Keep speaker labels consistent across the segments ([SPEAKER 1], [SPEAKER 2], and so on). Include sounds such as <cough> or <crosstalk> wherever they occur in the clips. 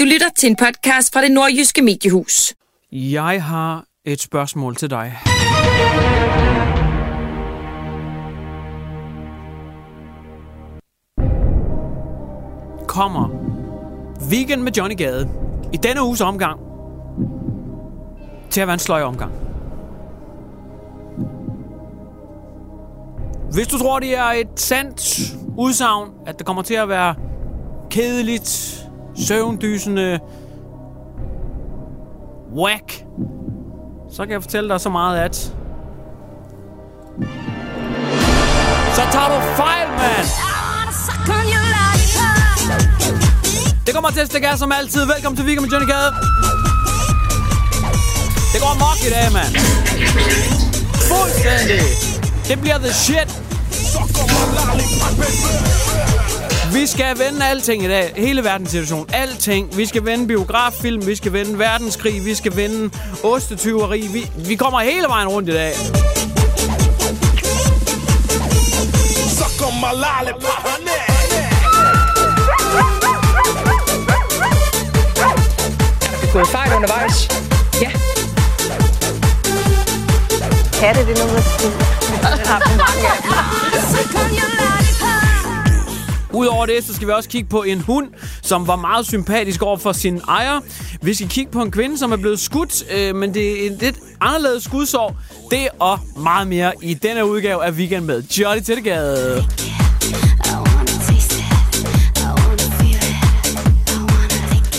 [SPEAKER 1] Du lytter til en podcast fra det nordjyske mediehus.
[SPEAKER 2] Jeg har et spørgsmål til dig. Kommer Weekend med Johnny Gade i denne uges omgang til at være en sløj omgang? Hvis du tror, det er et sandt udsagn, at det kommer til at være kedeligt, søvndysende, whack, så kan jeg fortælle dig så meget, at... Så tager du fejl, mand! Det kommer til at stikke af som altid. Velkommen til Weekend med Johnny Gade. Det går mok i dag, mand. Fuldstændig. Det bliver the shit. Vi skal vende alting i dag. Hele verdenssituationen. Alting. Vi skal vende biograffilm. Vi skal vende verdenskrig. Vi skal vende ostetyveri. Vi, vi kommer hele vejen rundt i dag.
[SPEAKER 3] Suck on my lollipop, honey.
[SPEAKER 4] gået fejl undervejs. Ja.
[SPEAKER 5] Katte, det er <laughs> noget, mange af dem.
[SPEAKER 2] Udover det, så skal vi også kigge på en hund, som var meget sympatisk over for sin ejer. Vi skal kigge på en kvinde, som er blevet skudt, øh, men det er et lidt anderledes skudsår. Det og meget mere i denne udgave af Weekend med Jolly Tættegade.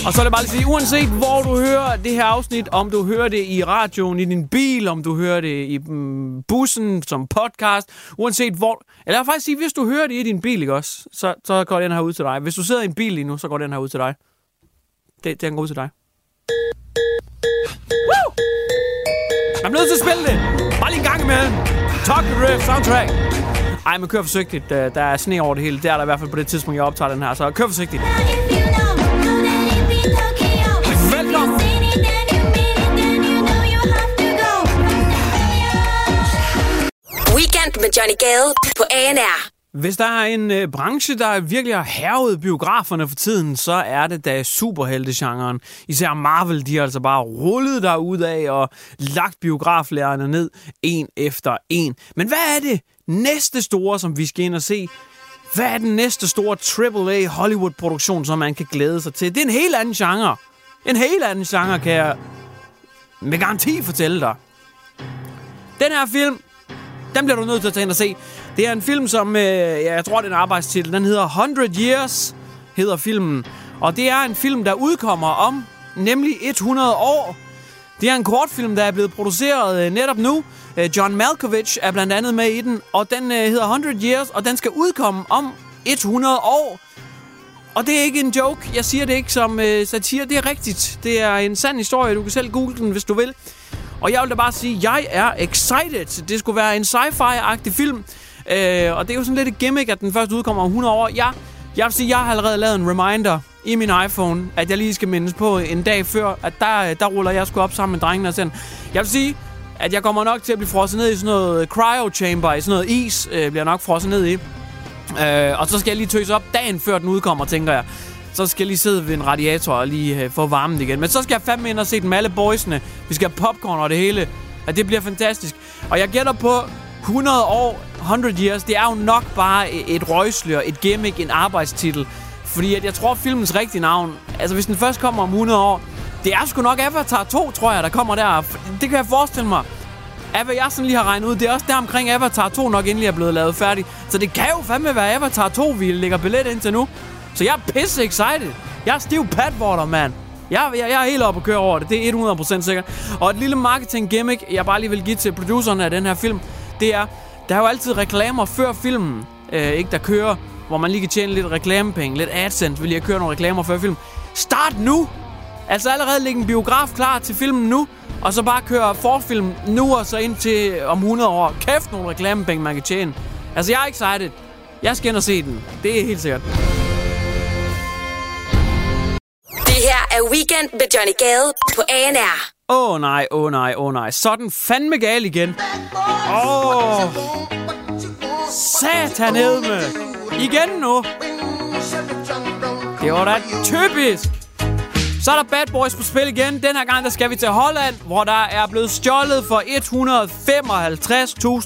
[SPEAKER 2] Og så er det bare lige at sige, uanset hvor du hører det her afsnit, om du hører det i radioen, i din bil, om du hører det i mm, bussen som podcast, uanset hvor... Eller jeg vil faktisk sige, hvis du hører det i din bil, ikke også, så, så går den her ud til dig. Hvis du sidder i en bil lige nu, så går den her ud til dig. Det, den går ud til dig. Woo! Jeg er nødt til at spille det. Bare lige en gang imellem. Talk the Riff soundtrack. Ej, men kør forsigtigt. Der der er sne over det hele. Det er der i hvert fald på det tidspunkt, jeg optager den her. Så kør forsigtigt.
[SPEAKER 1] Weekend med Johnny Gade på ANR.
[SPEAKER 2] Hvis der er en øh, branche, der virkelig har hervet biograferne for tiden, så er det da superheltegenren. Især Marvel, de har altså bare rullet der ud af og lagt biograflærerne ned en efter en. Men hvad er det næste store, som vi skal ind og se? Hvad er den næste store AAA Hollywood-produktion, som man kan glæde sig til? Det er en helt anden genre. En helt anden genre, kan jeg med garanti fortælle dig. Den her film, den bliver du nødt til at tage ind og se. Det er en film, som, øh, ja, jeg tror, det er en arbejdstitel. Den hedder 100 Years, hedder filmen. Og det er en film, der udkommer om nemlig 100 år. Det er en kortfilm, der er blevet produceret øh, netop nu. Øh, John Malkovich er blandt andet med i den, og den øh, hedder 100 Years, og den skal udkomme om 100 år. Og det er ikke en joke. Jeg siger det ikke som øh, satire. Det er rigtigt. Det er en sand historie. Du kan selv google den, hvis du vil. Og jeg vil da bare sige, at jeg er excited. Det skulle være en sci-fi-agtig film. Øh, og det er jo sådan lidt et gimmick, at den først udkommer om 100 år. Jeg, jeg vil sige, jeg har allerede lavet en reminder i min iPhone, at jeg lige skal mindes på en dag før, at der, der ruller jeg sgu op sammen med drengene og sådan. Jeg vil sige, at jeg kommer nok til at blive frosset ned i sådan noget cryo chamber, i sådan noget is, øh, bliver jeg nok frosset ned i. Øh, og så skal jeg lige tøse op dagen før den udkommer, tænker jeg. Så skal jeg lige sidde ved en radiator og lige øh, få varmen igen. Men så skal jeg fandme ind og se den med alle boysene. Vi skal have popcorn og det hele. Ja, det bliver fantastisk. Og jeg gætter på 100 år, 100 years, det er jo nok bare e- et røgslør, et gimmick, en arbejdstitel. Fordi at jeg tror, filmens rigtige navn... Altså, hvis den først kommer om 100 år... Det er sgu nok Avatar 2, tror jeg, der kommer der. Det kan jeg forestille mig. Af hvad jeg sådan lige har regnet ud, det er også der omkring Avatar 2 nok endelig er blevet lavet færdig. Så det kan jo fandme være Avatar 2, vi lægger billet ind til nu. Så jeg er pisse excited. Jeg er stiv padwater, mand. Jeg, jeg, jeg er helt oppe at køre over det. Det er 100% sikkert. Og et lille marketing gimmick, jeg bare lige vil give til producerne af den her film, det er, der er jo altid reklamer før filmen, øh, ikke der kører, hvor man lige kan tjene lidt reklamepenge, lidt AdSense, vil jeg køre nogle reklamer før filmen. Start nu! Altså allerede lægge en biograf klar til filmen nu, og så bare køre forfilm nu og så ind til om 100 år. Kæft nogle reklamepenge, man kan tjene. Altså, jeg er excited. Jeg skal ind og se den. Det er helt sikkert.
[SPEAKER 1] Er Weekend med Johnny Gade på ANR.
[SPEAKER 2] Åh oh, nej, åh oh, nej, åh oh, nej. Så er den fandme gal igen. Åh, oh, satan med. Igen nu. Det var da typisk. Så er der Bad Boys på spil igen. Den her gang der skal vi til Holland, hvor der er blevet stjålet for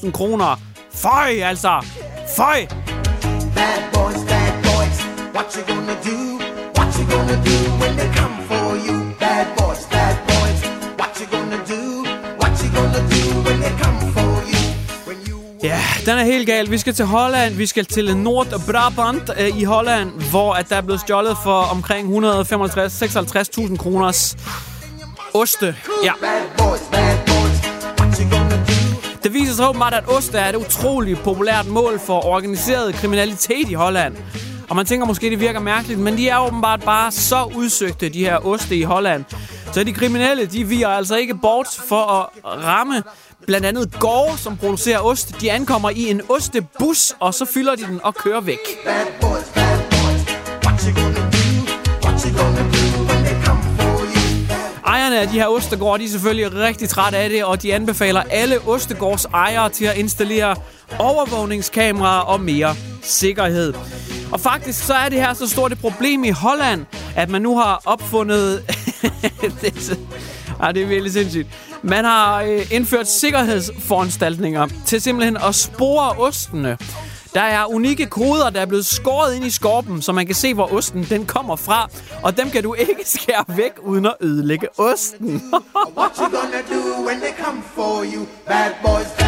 [SPEAKER 2] 155.000 kroner. Føj, altså. Føj.
[SPEAKER 6] Bad boys, bad boys, what you gonna do? What you gonna do when they come
[SPEAKER 2] Ja, den er helt gal. Vi skal til Holland. Vi skal til Nord-Brabant øh, i Holland, hvor at der er blevet stjålet for omkring 155-56.000 kroners oste. Ja. Det viser sig åbenbart, at ost er et utroligt populært mål for organiseret kriminalitet i Holland. Og man tænker måske, det virker mærkeligt, men de er åbenbart bare så udsøgte, de her oste i Holland. Så de kriminelle, de virer altså ikke bort for at ramme blandt andet gårde, som producerer ost. De ankommer i en ostebus, og så fylder de den og kører væk.
[SPEAKER 6] Bad boys, bad?
[SPEAKER 2] Ejerne af de her ostegårde, de er selvfølgelig rigtig trætte af det, og de anbefaler alle ostegårds ejere til at installere overvågningskameraer og mere sikkerhed. Og faktisk så er det her så stort et problem i Holland, at man nu har opfundet... <laughs> Ja, det er virkelig sindssygt. Man har øh, indført sikkerhedsforanstaltninger til simpelthen at spore ostene. Der er unikke koder, der er blevet skåret ind i skorpen, så man kan se, hvor osten den kommer fra. Og dem kan du ikke <laughs> skære væk, uden at ødelægge osten.
[SPEAKER 6] What you gonna do when they come for you? Bad boys.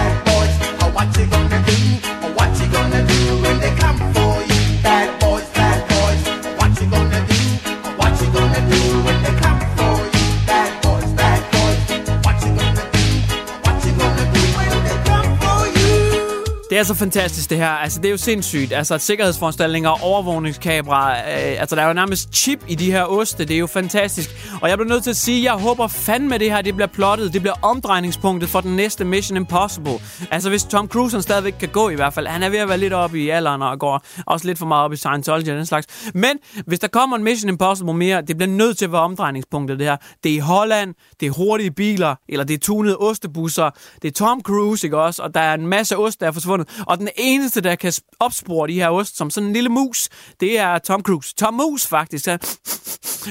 [SPEAKER 2] Er så fantastisk, det her. Altså, det er jo sindssygt. Altså, sikkerhedsforanstaltninger, overvågningskameraer. Øh, altså, der er jo nærmest chip i de her oste. Det er jo fantastisk. Og jeg bliver nødt til at sige, jeg håber fandme, det her det bliver plottet. Det bliver omdrejningspunktet for den næste Mission Impossible. Altså, hvis Tom Cruise han stadigvæk kan gå i hvert fald. Han er ved at være lidt oppe i alderen og går også lidt for meget op i Scientology og den slags. Men hvis der kommer en Mission Impossible mere, det bliver nødt til at være omdrejningspunktet, det her. Det er i Holland, det er hurtige biler, eller det er tunede ostebusser. Det er Tom Cruise, ikke også? Og der er en masse ost, der er forsvundet. Og den eneste, der kan opspore de her ost som sådan en lille mus, det er Tom Cruise. Tom Mus, faktisk.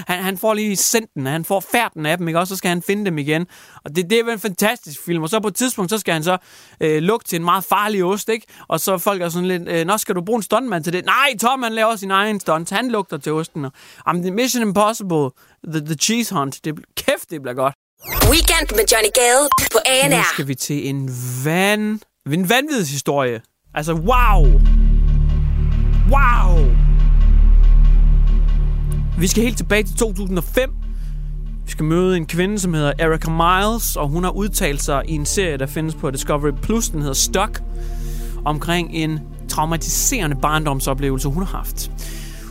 [SPEAKER 2] Han, han, får lige sendt den, han får færden af dem, ikke også? Så skal han finde dem igen. Og det, det er vel en fantastisk film. Og så på et tidspunkt, så skal han så øh, lugte til en meget farlig ost, ikke? Og så folk er sådan lidt, øh, nå, skal du bruge en stuntmand til det? Nej, Tom, han laver sin egen stunt. Han lugter til osten. Og, er Mission Impossible, the, the Cheese Hunt. Det, kæft, det bliver godt.
[SPEAKER 1] Weekend med Johnny Gade på
[SPEAKER 2] Nu
[SPEAKER 1] ANR.
[SPEAKER 2] skal vi til en van... En vanvidshistorie. Altså, wow! Wow! Vi skal helt tilbage til 2005. Vi skal møde en kvinde, som hedder Erica Miles, og hun har udtalt sig i en serie, der findes på Discovery Plus, den hedder Stuck, omkring en traumatiserende barndomsoplevelse, hun har haft.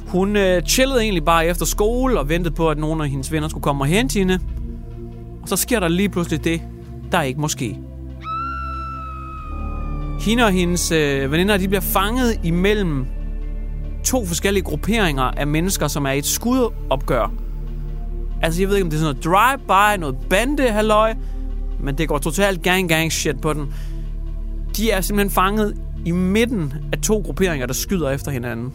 [SPEAKER 2] Hun øh, chillede egentlig bare efter skole og ventede på, at nogle af hendes venner skulle komme og hente hende. Og så sker der lige pludselig det, der ikke må ske. Hende og hendes øh, veninder, de bliver fanget imellem to forskellige grupperinger af mennesker, som er i et skudopgør. Altså, jeg ved ikke, om det er sådan noget drive-by, noget bande halløj, men det går totalt gang-gang shit på den. De er simpelthen fanget i midten af to grupperinger, der skyder efter hinanden.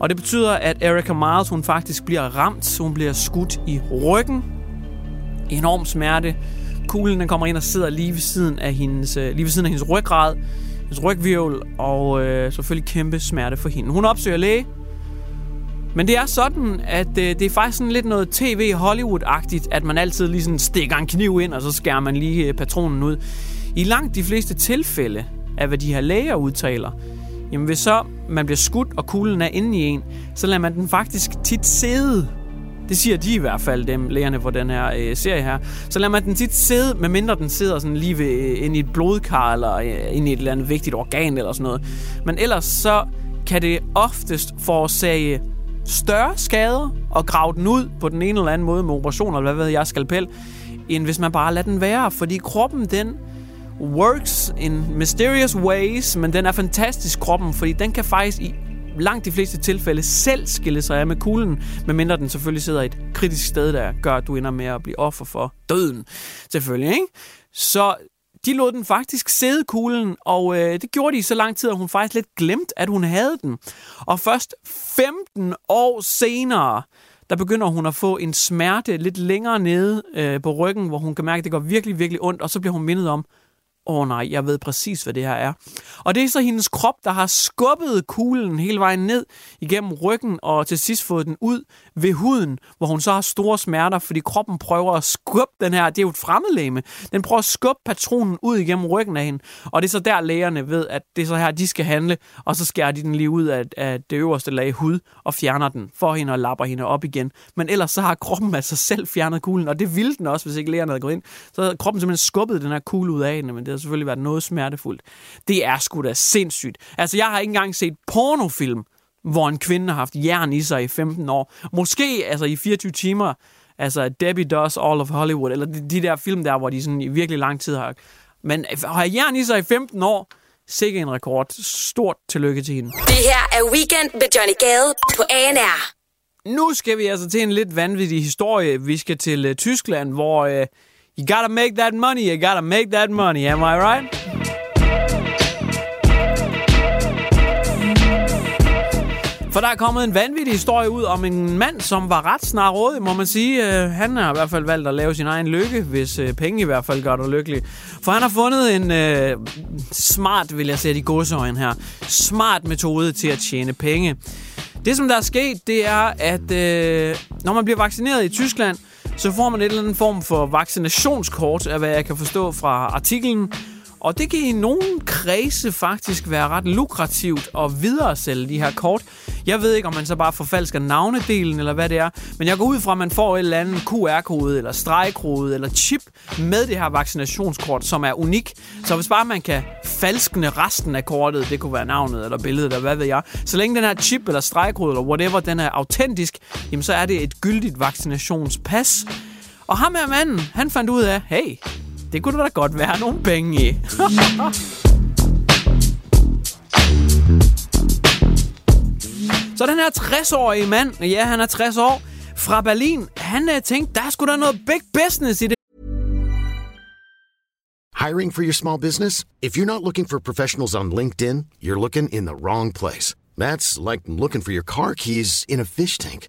[SPEAKER 2] Og det betyder, at Erica Miles, hun faktisk bliver ramt. Hun bliver skudt i ryggen. Enorm smerte. Kuglen den kommer ind og sidder lige ved siden af hendes, øh, lige ved siden af hendes ryggrad. Hendes rygvirvel. Og øh, selvfølgelig kæmpe smerte for hende. Hun opsøger læge. Men det er sådan, at øh, det er faktisk sådan lidt noget tv Hollywood-agtigt, at man altid lige sådan stikker en kniv ind, og så skærer man lige øh, patronen ud. I langt de fleste tilfælde af, hvad de her læger udtaler, jamen hvis så man bliver skudt, og kuglen er inde i en, så lader man den faktisk tit sidde. Det siger de i hvert fald, dem lægerne for den her øh, serie her. Så lader man den tit sidde, medmindre den sidder sådan lige ved, øh, ind i et blodkar, eller øh, ind i et eller andet vigtigt organ, eller sådan noget. Men ellers så kan det oftest forårsage større skader og grave den ud på den ene eller anden måde med operationer, eller hvad ved jeg, skalpel, end hvis man bare lader den være. Fordi kroppen, den works in mysterious ways, men den er fantastisk, kroppen, fordi den kan faktisk i langt de fleste tilfælde selv skille sig af med kuglen, medmindre den selvfølgelig sidder et kritisk sted, der gør, at du ender med at blive offer for døden. Selvfølgelig, ikke? Så de lod den faktisk sidde kuglen, og øh, det gjorde de i så lang tid, at hun faktisk lidt glemte, at hun havde den. Og først 15 år senere, der begynder hun at få en smerte lidt længere nede øh, på ryggen, hvor hun kan mærke, at det går virkelig, virkelig ondt, og så bliver hun mindet om, åh oh, nej, jeg ved præcis, hvad det her er. Og det er så hendes krop, der har skubbet kuglen hele vejen ned igennem ryggen, og til sidst fået den ud ved huden, hvor hun så har store smerter, fordi kroppen prøver at skubbe den her, det er jo et fremmedlæme, den prøver at skubbe patronen ud igennem ryggen af hende. Og det er så der lægerne ved, at det er så her, de skal handle, og så skærer de den lige ud af, af det øverste lag hud, og fjerner den for hende og lapper hende op igen. Men ellers så har kroppen altså selv fjernet kuglen, og det ville den også, hvis ikke lægerne havde gået ind. Så havde kroppen simpelthen skubbet den her kugle ud af hende, men det har selvfølgelig været noget smertefuldt. Det er sgu da sindssygt. Altså, jeg har ikke engang set pornofilm, hvor en kvinde har haft jern i sig i 15 år. Måske altså i 24 timer, altså Debbie Does All of Hollywood, eller de, de der film der, hvor de sådan i virkelig lang tid har... Men har jern i sig i 15 år, sikke en rekord. Stort tillykke til hende.
[SPEAKER 1] Det her er Weekend med Johnny Gade på ANR.
[SPEAKER 2] Nu skal vi altså til en lidt vanvittig historie. Vi skal til uh, Tyskland, hvor uh, you gotta make that money, you gotta make that money, am I right? For der er kommet en vanvittig historie ud om en mand, som var ret snarrådig, må man sige. Øh, han har i hvert fald valgt at lave sin egen lykke, hvis øh, penge i hvert fald gør dig lykkelig. For han har fundet en uh, smart, vil jeg sætte i godsøjen her, smart metode til at tjene penge. Det, som der er sket, det er, at uh, når man bliver vaccineret i Tyskland, så får man et eller andet form for vaccinationskort, af hvad jeg kan forstå fra artiklen. Og det kan i nogle kredse faktisk være ret lukrativt at videresælge de her kort. Jeg ved ikke, om man så bare forfalsker navnedelen eller hvad det er, men jeg går ud fra, at man får et eller andet QR-kode eller stregkode eller chip med det her vaccinationskort, som er unik. Så hvis bare man kan falskne resten af kortet, det kunne være navnet eller billedet eller hvad ved jeg, så længe den her chip eller stregkode eller whatever, den er autentisk, jamen så er det et gyldigt vaccinationspas. Og ham her manden, han fandt ud af, hey, det kunne der da godt være nogle penge i. <laughs> Så den her 60-årige mand, ja, han er 60 år, fra Berlin, han uh, tænkte, der skulle da noget big business i det.
[SPEAKER 7] Hiring for your small business? If you're not looking for professionals on LinkedIn, you're looking in the wrong place. That's like looking for your car keys in a fish tank.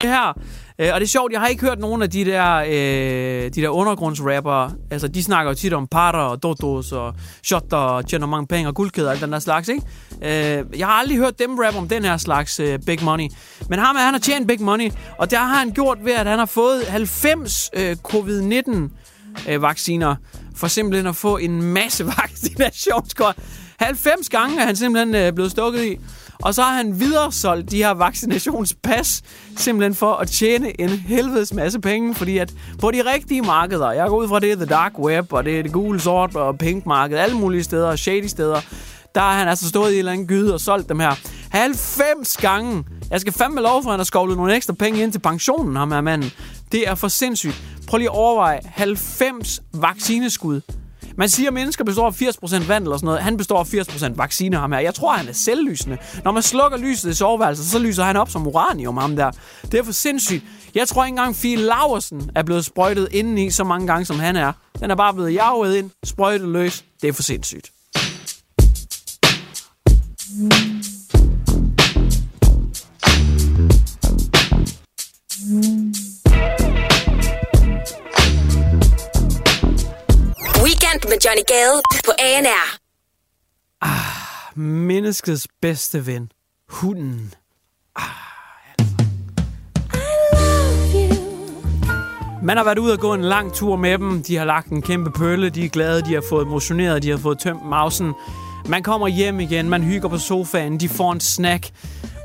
[SPEAKER 2] Det her. Øh, og det er sjovt, jeg har ikke hørt nogen af de der, øh, de der undergrundsrapper. Altså, de snakker jo tit om parter og dodos og shotter og tjener mange penge og guldkæder og alt den der slags, ikke? Øh, jeg har aldrig hørt dem rap om den her slags øh, big money. Men ham, han har tjent big money, og det har han gjort ved, at han har fået 90 øh, covid-19 øh, vacciner for simpelthen at få en masse <laughs> vaccinationskort. 90 gange er han simpelthen øh, blevet stukket i. Og så har han videre solgt de her vaccinationspas, simpelthen for at tjene en helvedes masse penge, fordi at på de rigtige markeder, jeg går ud fra det er the dark web, og det er det gule, sort og pink marked, alle mulige steder, shady steder, der har han altså stået i en eller anden gyde og solgt dem her 90 gange. Jeg skal fandme lov for, at han har skovlet nogle ekstra penge ind til pensionen, ham her manden. Det er for sindssygt. Prøv lige at overveje 90 vaccineskud man siger, at mennesker består af 80% vand eller sådan noget. Han består af 80% vaccine, ham her. Jeg tror, han er selvlysende. Når man slukker lyset i soveværelset, så lyser han op som uranium, ham der. Det er for sindssygt. Jeg tror ikke engang, Fie Laversen er blevet sprøjtet indeni så mange gange, som han er. Den er bare blevet jaget ind, sprøjtet løs. Det er for sindssygt.
[SPEAKER 1] Med Johnny Gade på ANR.
[SPEAKER 2] Ah, Menneskets bedste ven. Hunden. Ah, Man har været ude og gå en lang tur med dem. De har lagt en kæmpe pølle. De er glade. De har fået motioneret. De har fået tømt mausen. Man kommer hjem igen. Man hygger på sofaen. De får en snack.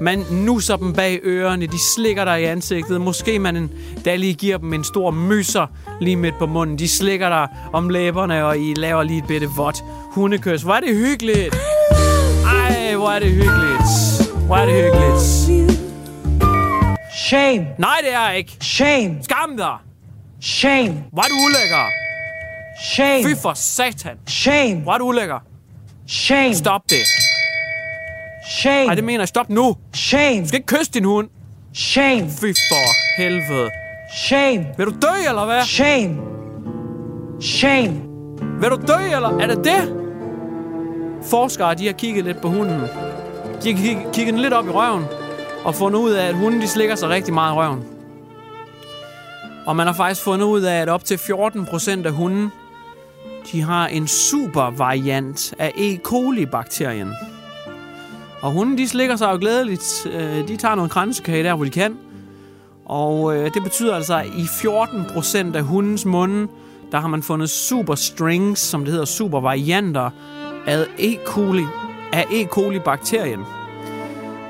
[SPEAKER 2] Man nusser dem bag ørerne. De slikker dig i ansigtet. Måske man en, der lige giver dem en stor myser lige midt på munden. De slikker dig om læberne, og I laver lige et bitte vådt hundekys. Hvor er det hyggeligt. Ej, hvor er det hyggeligt. Hvor er det hyggeligt.
[SPEAKER 4] Shame.
[SPEAKER 2] Nej, det er ikke.
[SPEAKER 4] Shame.
[SPEAKER 2] Skam dig.
[SPEAKER 4] Shame.
[SPEAKER 2] Hvor er du ulækker.
[SPEAKER 4] Shame.
[SPEAKER 2] Fy for satan.
[SPEAKER 4] Shame.
[SPEAKER 2] Hvor er du ulækker.
[SPEAKER 4] Shame.
[SPEAKER 2] Stop det.
[SPEAKER 4] Shame.
[SPEAKER 2] Nej, det mener jeg. Stop nu.
[SPEAKER 4] Shame.
[SPEAKER 2] Du skal ikke kysse din hund.
[SPEAKER 4] Shame.
[SPEAKER 2] Fy for helvede.
[SPEAKER 4] Shame.
[SPEAKER 2] Vil du dø, eller hvad?
[SPEAKER 4] Shame. Shame.
[SPEAKER 2] Vil du dø, eller er det det? Forskere, de har kigget lidt på hunden. De har kig- kigget den lidt op i røven. Og fundet ud af, at hunden de slikker sig rigtig meget i røven. Og man har faktisk fundet ud af, at op til 14% af hunden, de har en super variant af E. coli-bakterien. Og hunden, de slikker sig jo glædeligt. Øh, de tager noget kransekage der, hvor de kan. Og øh, det betyder altså, at i 14% af hundens munde, der har man fundet super strings, som det hedder, super varianter af E. coli, af E. coli-bakterien.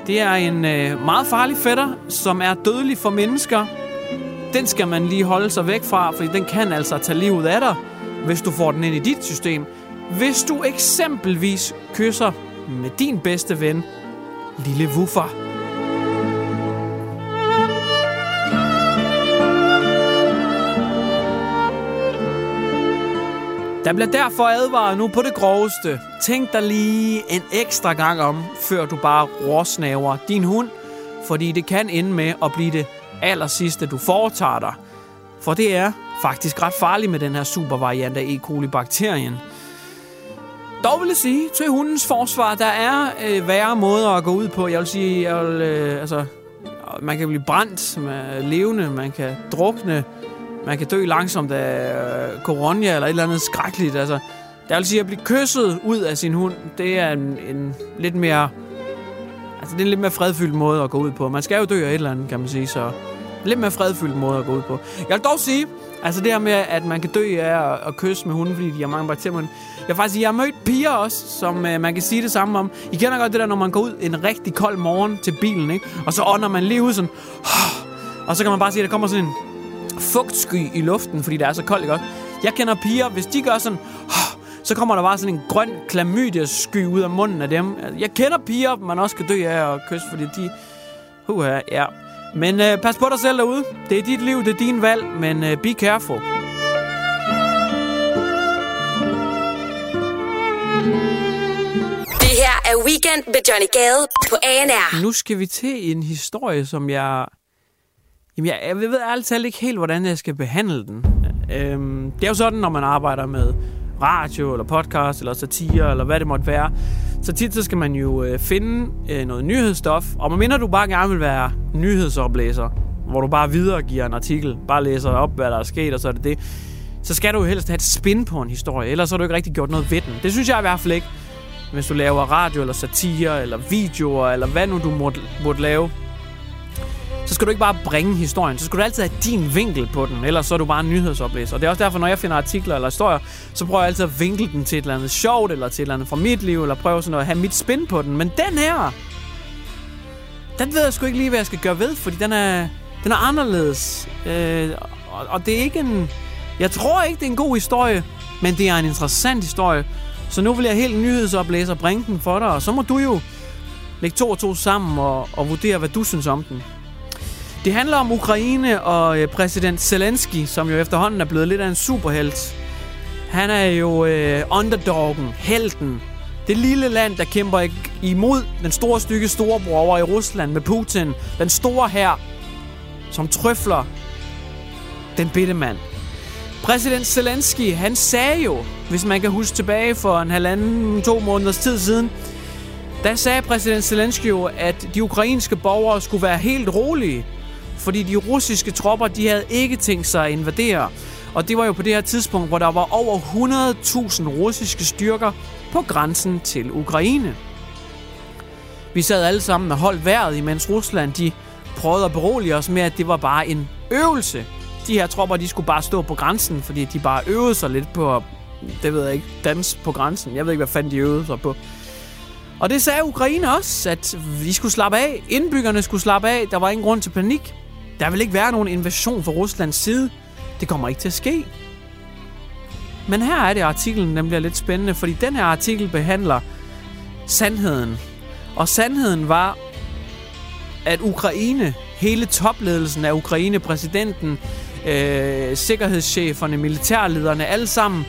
[SPEAKER 2] Det er en øh, meget farlig fætter, som er dødelig for mennesker. Den skal man lige holde sig væk fra, for den kan altså tage livet af dig, hvis du får den ind i dit system. Hvis du eksempelvis kysser med din bedste ven, lille Wuffer. Der bliver derfor advaret nu på det groveste. Tænk dig lige en ekstra gang om, før du bare råsnaver din hund, fordi det kan ende med at blive det aller sidste, du foretager dig. For det er faktisk ret farligt med den her supervariant af E. coli-bakterien. Dog vil jeg sige, til hundens forsvar, der er øh, værre måder at gå ud på. Jeg vil sige, jeg vil, øh, altså, man kan blive brændt med levende, man kan drukne, man kan dø langsomt af øh, corona eller et eller andet skrækkeligt. Altså, der vil sige, at blive kysset ud af sin hund, det er en, en lidt mere... Altså, det er en lidt mere fredfyldt måde at gå ud på. Man skal jo dø af et eller andet, kan man sige, så... Lidt mere fredfyldt måde at gå ud på. Jeg vil dog sige, altså det her med, at man kan dø af at, at kysse med hunden, fordi de har mange bakterier. Jeg faktisk sige, jeg har mødt piger også, som øh, man kan sige det samme om. I kender godt det der, når man går ud en rigtig kold morgen til bilen, ikke? Og så ånder man lige ud sådan... <sighs> Og så kan man bare sige, at der kommer sådan en fugtsky i luften, fordi det er så koldt, ikke også? Jeg kender piger, hvis de gør sådan, <sighs> så kommer der bare sådan en grøn klamydia-sky ud af munden af dem. Jeg kender piger, man også kan dø af at kysse, fordi de... Huha, ja. Men øh, pas på dig selv derude. Det er dit liv, det er din valg, men øh, be careful.
[SPEAKER 1] Det her er Weekend med Johnny Gade på ANR.
[SPEAKER 2] Nu skal vi til en historie, som jeg... Jamen, jeg, jeg ved ærligt talt ikke helt, hvordan jeg skal behandle den. Øhm, det er jo sådan, når man arbejder med radio, eller podcast, eller satire, eller hvad det måtte være. Så tit så skal man jo øh, finde øh, noget nyhedsstof. Og minder du bare gerne vil være nyhedsoplæser, hvor du bare videregiver en artikel, bare læser op, hvad der er sket, og så er det det. Så skal du jo helst have et spin på en historie, ellers har du ikke rigtig gjort noget ved den. Det synes jeg i hvert fald ikke, hvis du laver radio, eller satire, eller videoer, eller hvad nu du måtte, måtte lave så skal du ikke bare bringe historien. Så skal du altid have din vinkel på den, ellers så er du bare en nyhedsoplæser. Og det er også derfor, når jeg finder artikler eller historier, så prøver jeg altid at vinkle den til et eller andet sjovt, eller til et eller andet fra mit liv, eller prøve sådan at have mit spin på den. Men den her, den ved jeg sgu ikke lige, hvad jeg skal gøre ved, fordi den er, den er anderledes. Øh, og, og det er ikke en... Jeg tror ikke, det er en god historie, men det er en interessant historie. Så nu vil jeg helt nyhedsoplæser bringe den for dig, og så må du jo lægge to og to sammen og, og vurdere, hvad du synes om den. Det handler om Ukraine og øh, præsident Zelensky, som jo efterhånden er blevet lidt af en superhelt. Han er jo øh, underdoggen, helten. Det lille land, der kæmper imod den store stykke storebror over i Rusland med Putin. Den store her, som trøfler den bitte mand. Præsident Zelensky, han sagde jo, hvis man kan huske tilbage for en halvanden, to måneders tid siden, der sagde præsident Zelensky jo, at de ukrainske borgere skulle være helt rolige, fordi de russiske tropper, de havde ikke tænkt sig at invadere. Og det var jo på det her tidspunkt, hvor der var over 100.000 russiske styrker på grænsen til Ukraine. Vi sad alle sammen og holdt vejret, imens Rusland de prøvede at berolige os med, at det var bare en øvelse. De her tropper, de skulle bare stå på grænsen, fordi de bare øvede sig lidt på, at, det ved jeg ikke, danse på grænsen. Jeg ved ikke, hvad fanden de øvede sig på. Og det sagde Ukraine også, at vi skulle slappe af. Indbyggerne skulle slappe af. Der var ingen grund til panik. Der vil ikke være nogen invasion fra Ruslands side. Det kommer ikke til at ske. Men her er det, artiklen den bliver lidt spændende, fordi den her artikel behandler sandheden. Og sandheden var, at Ukraine, hele topledelsen af Ukraine, præsidenten, øh, sikkerhedscheferne, militærlederne, alle sammen,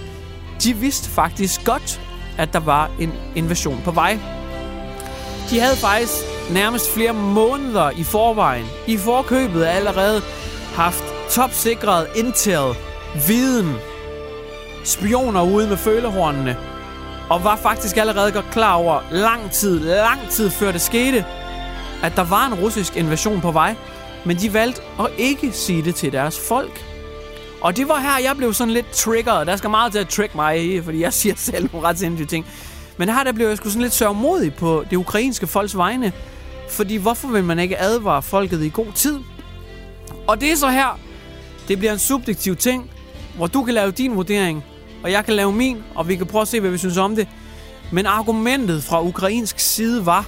[SPEAKER 2] de vidste faktisk godt, at der var en invasion på vej. De havde faktisk nærmest flere måneder i forvejen, i forkøbet allerede haft topsikret intel, viden, spioner ude med følehornene, og var faktisk allerede godt klar over lang tid, lang tid før det skete, at der var en russisk invasion på vej, men de valgte at ikke sige det til deres folk. Og det var her, jeg blev sådan lidt triggeret. Der skal meget til at trick mig, fordi jeg siger selv nogle ret sindssyge ting. Men her der blev jeg sgu sådan lidt sørgmodig på det ukrainske folks vegne. Fordi hvorfor vil man ikke advare folket i god tid? Og det er så her, det bliver en subjektiv ting, hvor du kan lave din vurdering, og jeg kan lave min, og vi kan prøve at se, hvad vi synes om det. Men argumentet fra ukrainsk side var,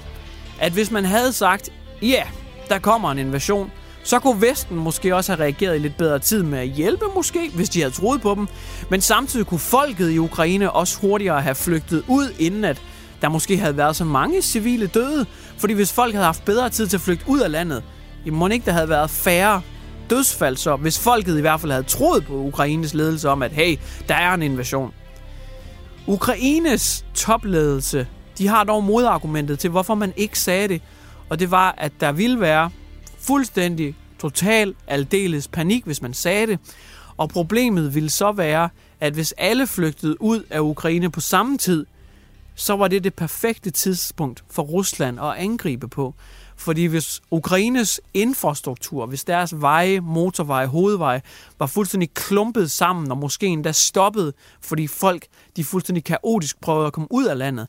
[SPEAKER 2] at hvis man havde sagt, ja, yeah, der kommer en invasion, så kunne Vesten måske også have reageret i lidt bedre tid med at hjælpe måske, hvis de havde troet på dem. Men samtidig kunne folket i Ukraine også hurtigere have flygtet ud, inden at der måske havde været så mange civile døde. Fordi hvis folk havde haft bedre tid til at flygte ud af landet, må ikke der havde været færre dødsfald så, hvis folket i hvert fald havde troet på Ukraines ledelse om, at hey, der er en invasion. Ukraines topledelse, de har dog modargumentet til, hvorfor man ikke sagde det. Og det var, at der ville være fuldstændig, total, aldeles panik, hvis man sagde det. Og problemet ville så være, at hvis alle flygtede ud af Ukraine på samme tid, så var det det perfekte tidspunkt for Rusland at angribe på. Fordi hvis Ukraines infrastruktur, hvis deres veje, motorveje, hovedveje var fuldstændig klumpet sammen og måske endda stoppet, fordi folk de fuldstændig kaotisk prøvede at komme ud af landet,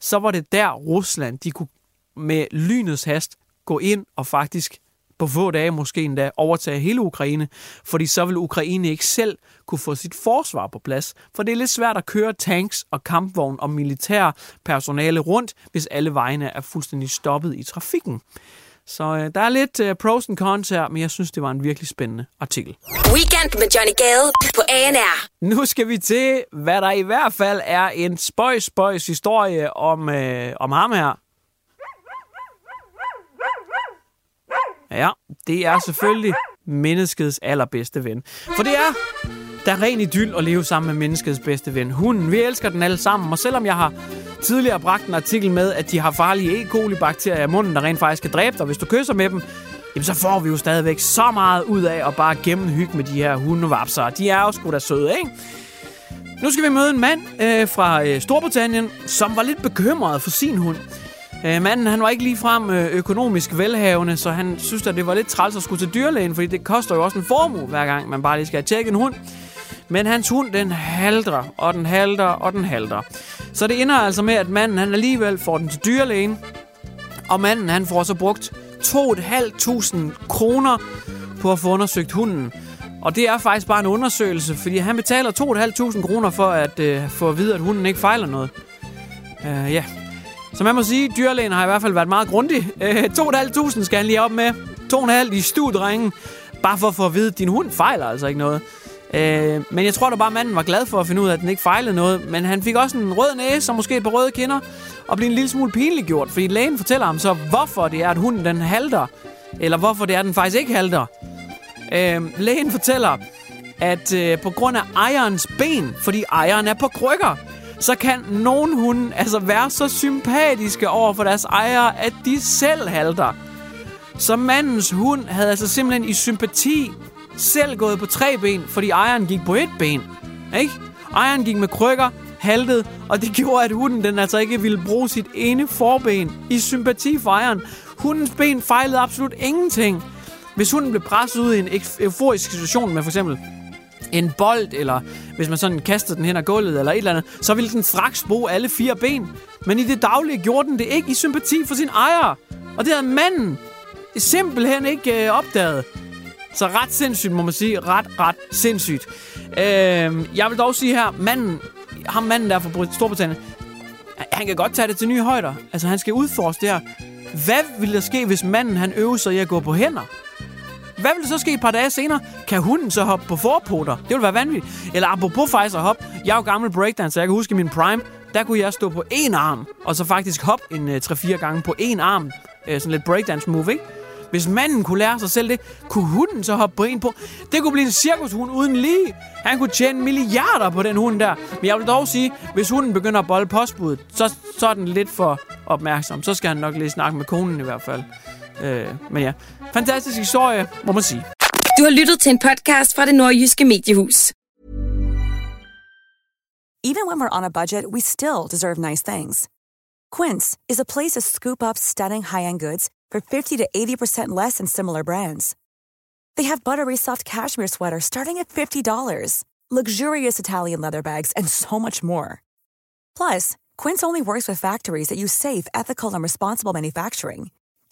[SPEAKER 2] så var det der Rusland, de kunne med lynets hast gå ind og faktisk på få dage måske endda overtage hele Ukraine, fordi så vil Ukraine ikke selv kunne få sit forsvar på plads. For det er lidt svært at køre tanks og kampvogn og militær personale rundt, hvis alle vejene er fuldstændig stoppet i trafikken. Så øh, der er lidt øh, pros and cons her, men jeg synes, det var en virkelig spændende artikel.
[SPEAKER 1] Weekend med Johnny Gade på ANR.
[SPEAKER 2] Nu skal vi til, hvad der i hvert fald er en spøjs, spøjs historie om, øh, om ham her. Ja, det er selvfølgelig menneskets allerbedste ven. For det er, der er ren idyll at leve sammen med menneskets bedste ven. Hunden, vi elsker den alle sammen, og selvom jeg har tidligere bragt en artikel med, at de har farlige E. coli-bakterier i munden, der rent faktisk kan dræbe dig, hvis du kysser med dem, jamen så får vi jo stadigvæk så meget ud af at bare gennemhygge med de her hundevapser. De er jo sgu da søde, ikke? Nu skal vi møde en mand øh, fra øh, Storbritannien, som var lidt bekymret for sin hund. Øh, manden han var ikke ligefrem øh, økonomisk velhavende, så han synes, at det var lidt træls at skulle til dyrlægen, fordi det koster jo også en formue, hver gang man bare lige skal tjekke en hund. Men hans hund, den halter, og den halter, og den halter. Så det ender altså med, at manden han alligevel får den til dyrlægen, og manden han får så brugt 2.500 kroner på at få undersøgt hunden. Og det er faktisk bare en undersøgelse, fordi han betaler 2.500 kroner for at øh, få at vide, at hunden ikke fejler noget. Uh, ja, så man må sige, at dyrlægen har i hvert fald været meget grundig. Øh, 2.500 skal han lige op med. 2,5 i stuedrengen. Bare for at få at vide, at din hund fejler altså ikke noget. Øh, men jeg tror da bare, at manden var glad for at finde ud af, at den ikke fejlede noget. Men han fik også en rød næse og måske et par røde kinder. Og blev en lille smule pinlig gjort. Fordi lægen fortæller ham så, hvorfor det er, at hunden den halter. Eller hvorfor det er, at den faktisk ikke halter. Øh, lægen fortæller, at øh, på grund af ejerens ben, fordi ejeren er på krykker, så kan nogle hunde altså være så sympatiske over for deres ejere, at de selv halter. Så mandens hund havde altså simpelthen i sympati selv gået på tre ben, fordi ejeren gik på et ben. Ikke? Ejeren gik med krykker, haltede, og det <laughs> gjorde, at hunden den altså ikke ville bruge sit ene forben i sympati for ejeren. Hundens ben fejlede absolut ingenting. Hvis hunden blev presset ud i en euforisk situation med for eksempel en bold, eller hvis man sådan kastede den hen ad gulvet, eller et eller andet, så ville den straks bruge alle fire ben. Men i det daglige gjorde den det ikke i sympati for sin ejer. Og det havde manden simpelthen ikke øh, opdaget. Så ret sindssygt, må man sige. Ret, ret sindssygt. Øh, jeg vil dog sige her, manden, ham manden der fra Storbritannien, han kan godt tage det til nye højder. Altså, han skal udforske det her. Hvad ville der ske, hvis manden han øvede sig i at gå på hænder? Hvad vil der så ske et par dage senere? Kan hunden så hoppe på forpoter? Det vil være vanvittigt. Eller apropos faktisk at hoppe. Jeg er jo gammel breakdancer, jeg kan huske min prime. Der kunne jeg stå på en arm, og så faktisk hoppe en øh, 3-4 gange på en arm. Øh, sådan lidt breakdance move, ikke? Hvis manden kunne lære sig selv det, kunne hunden så hoppe på en på. Det kunne blive en cirkushund uden lige. Han kunne tjene milliarder på den hund der. Men jeg vil dog sige, hvis hunden begynder at bolle postbuddet, så, så er den lidt for opmærksom. Så skal han nok lige snakke med konen i hvert fald. Øh, men ja, fantastisk historie, må man sige.
[SPEAKER 1] Du har lyttet til en podcast fra det nordjyske mediehus.
[SPEAKER 8] Even when we're on a budget, we still deserve nice things. Quince is a place to scoop up stunning high-end goods for 50 to 80% less than similar brands. They have buttery soft cashmere sweaters starting at $50, luxurious Italian leather bags, and so much more. Plus, Quince only works with factories that use safe, ethical, and responsible manufacturing.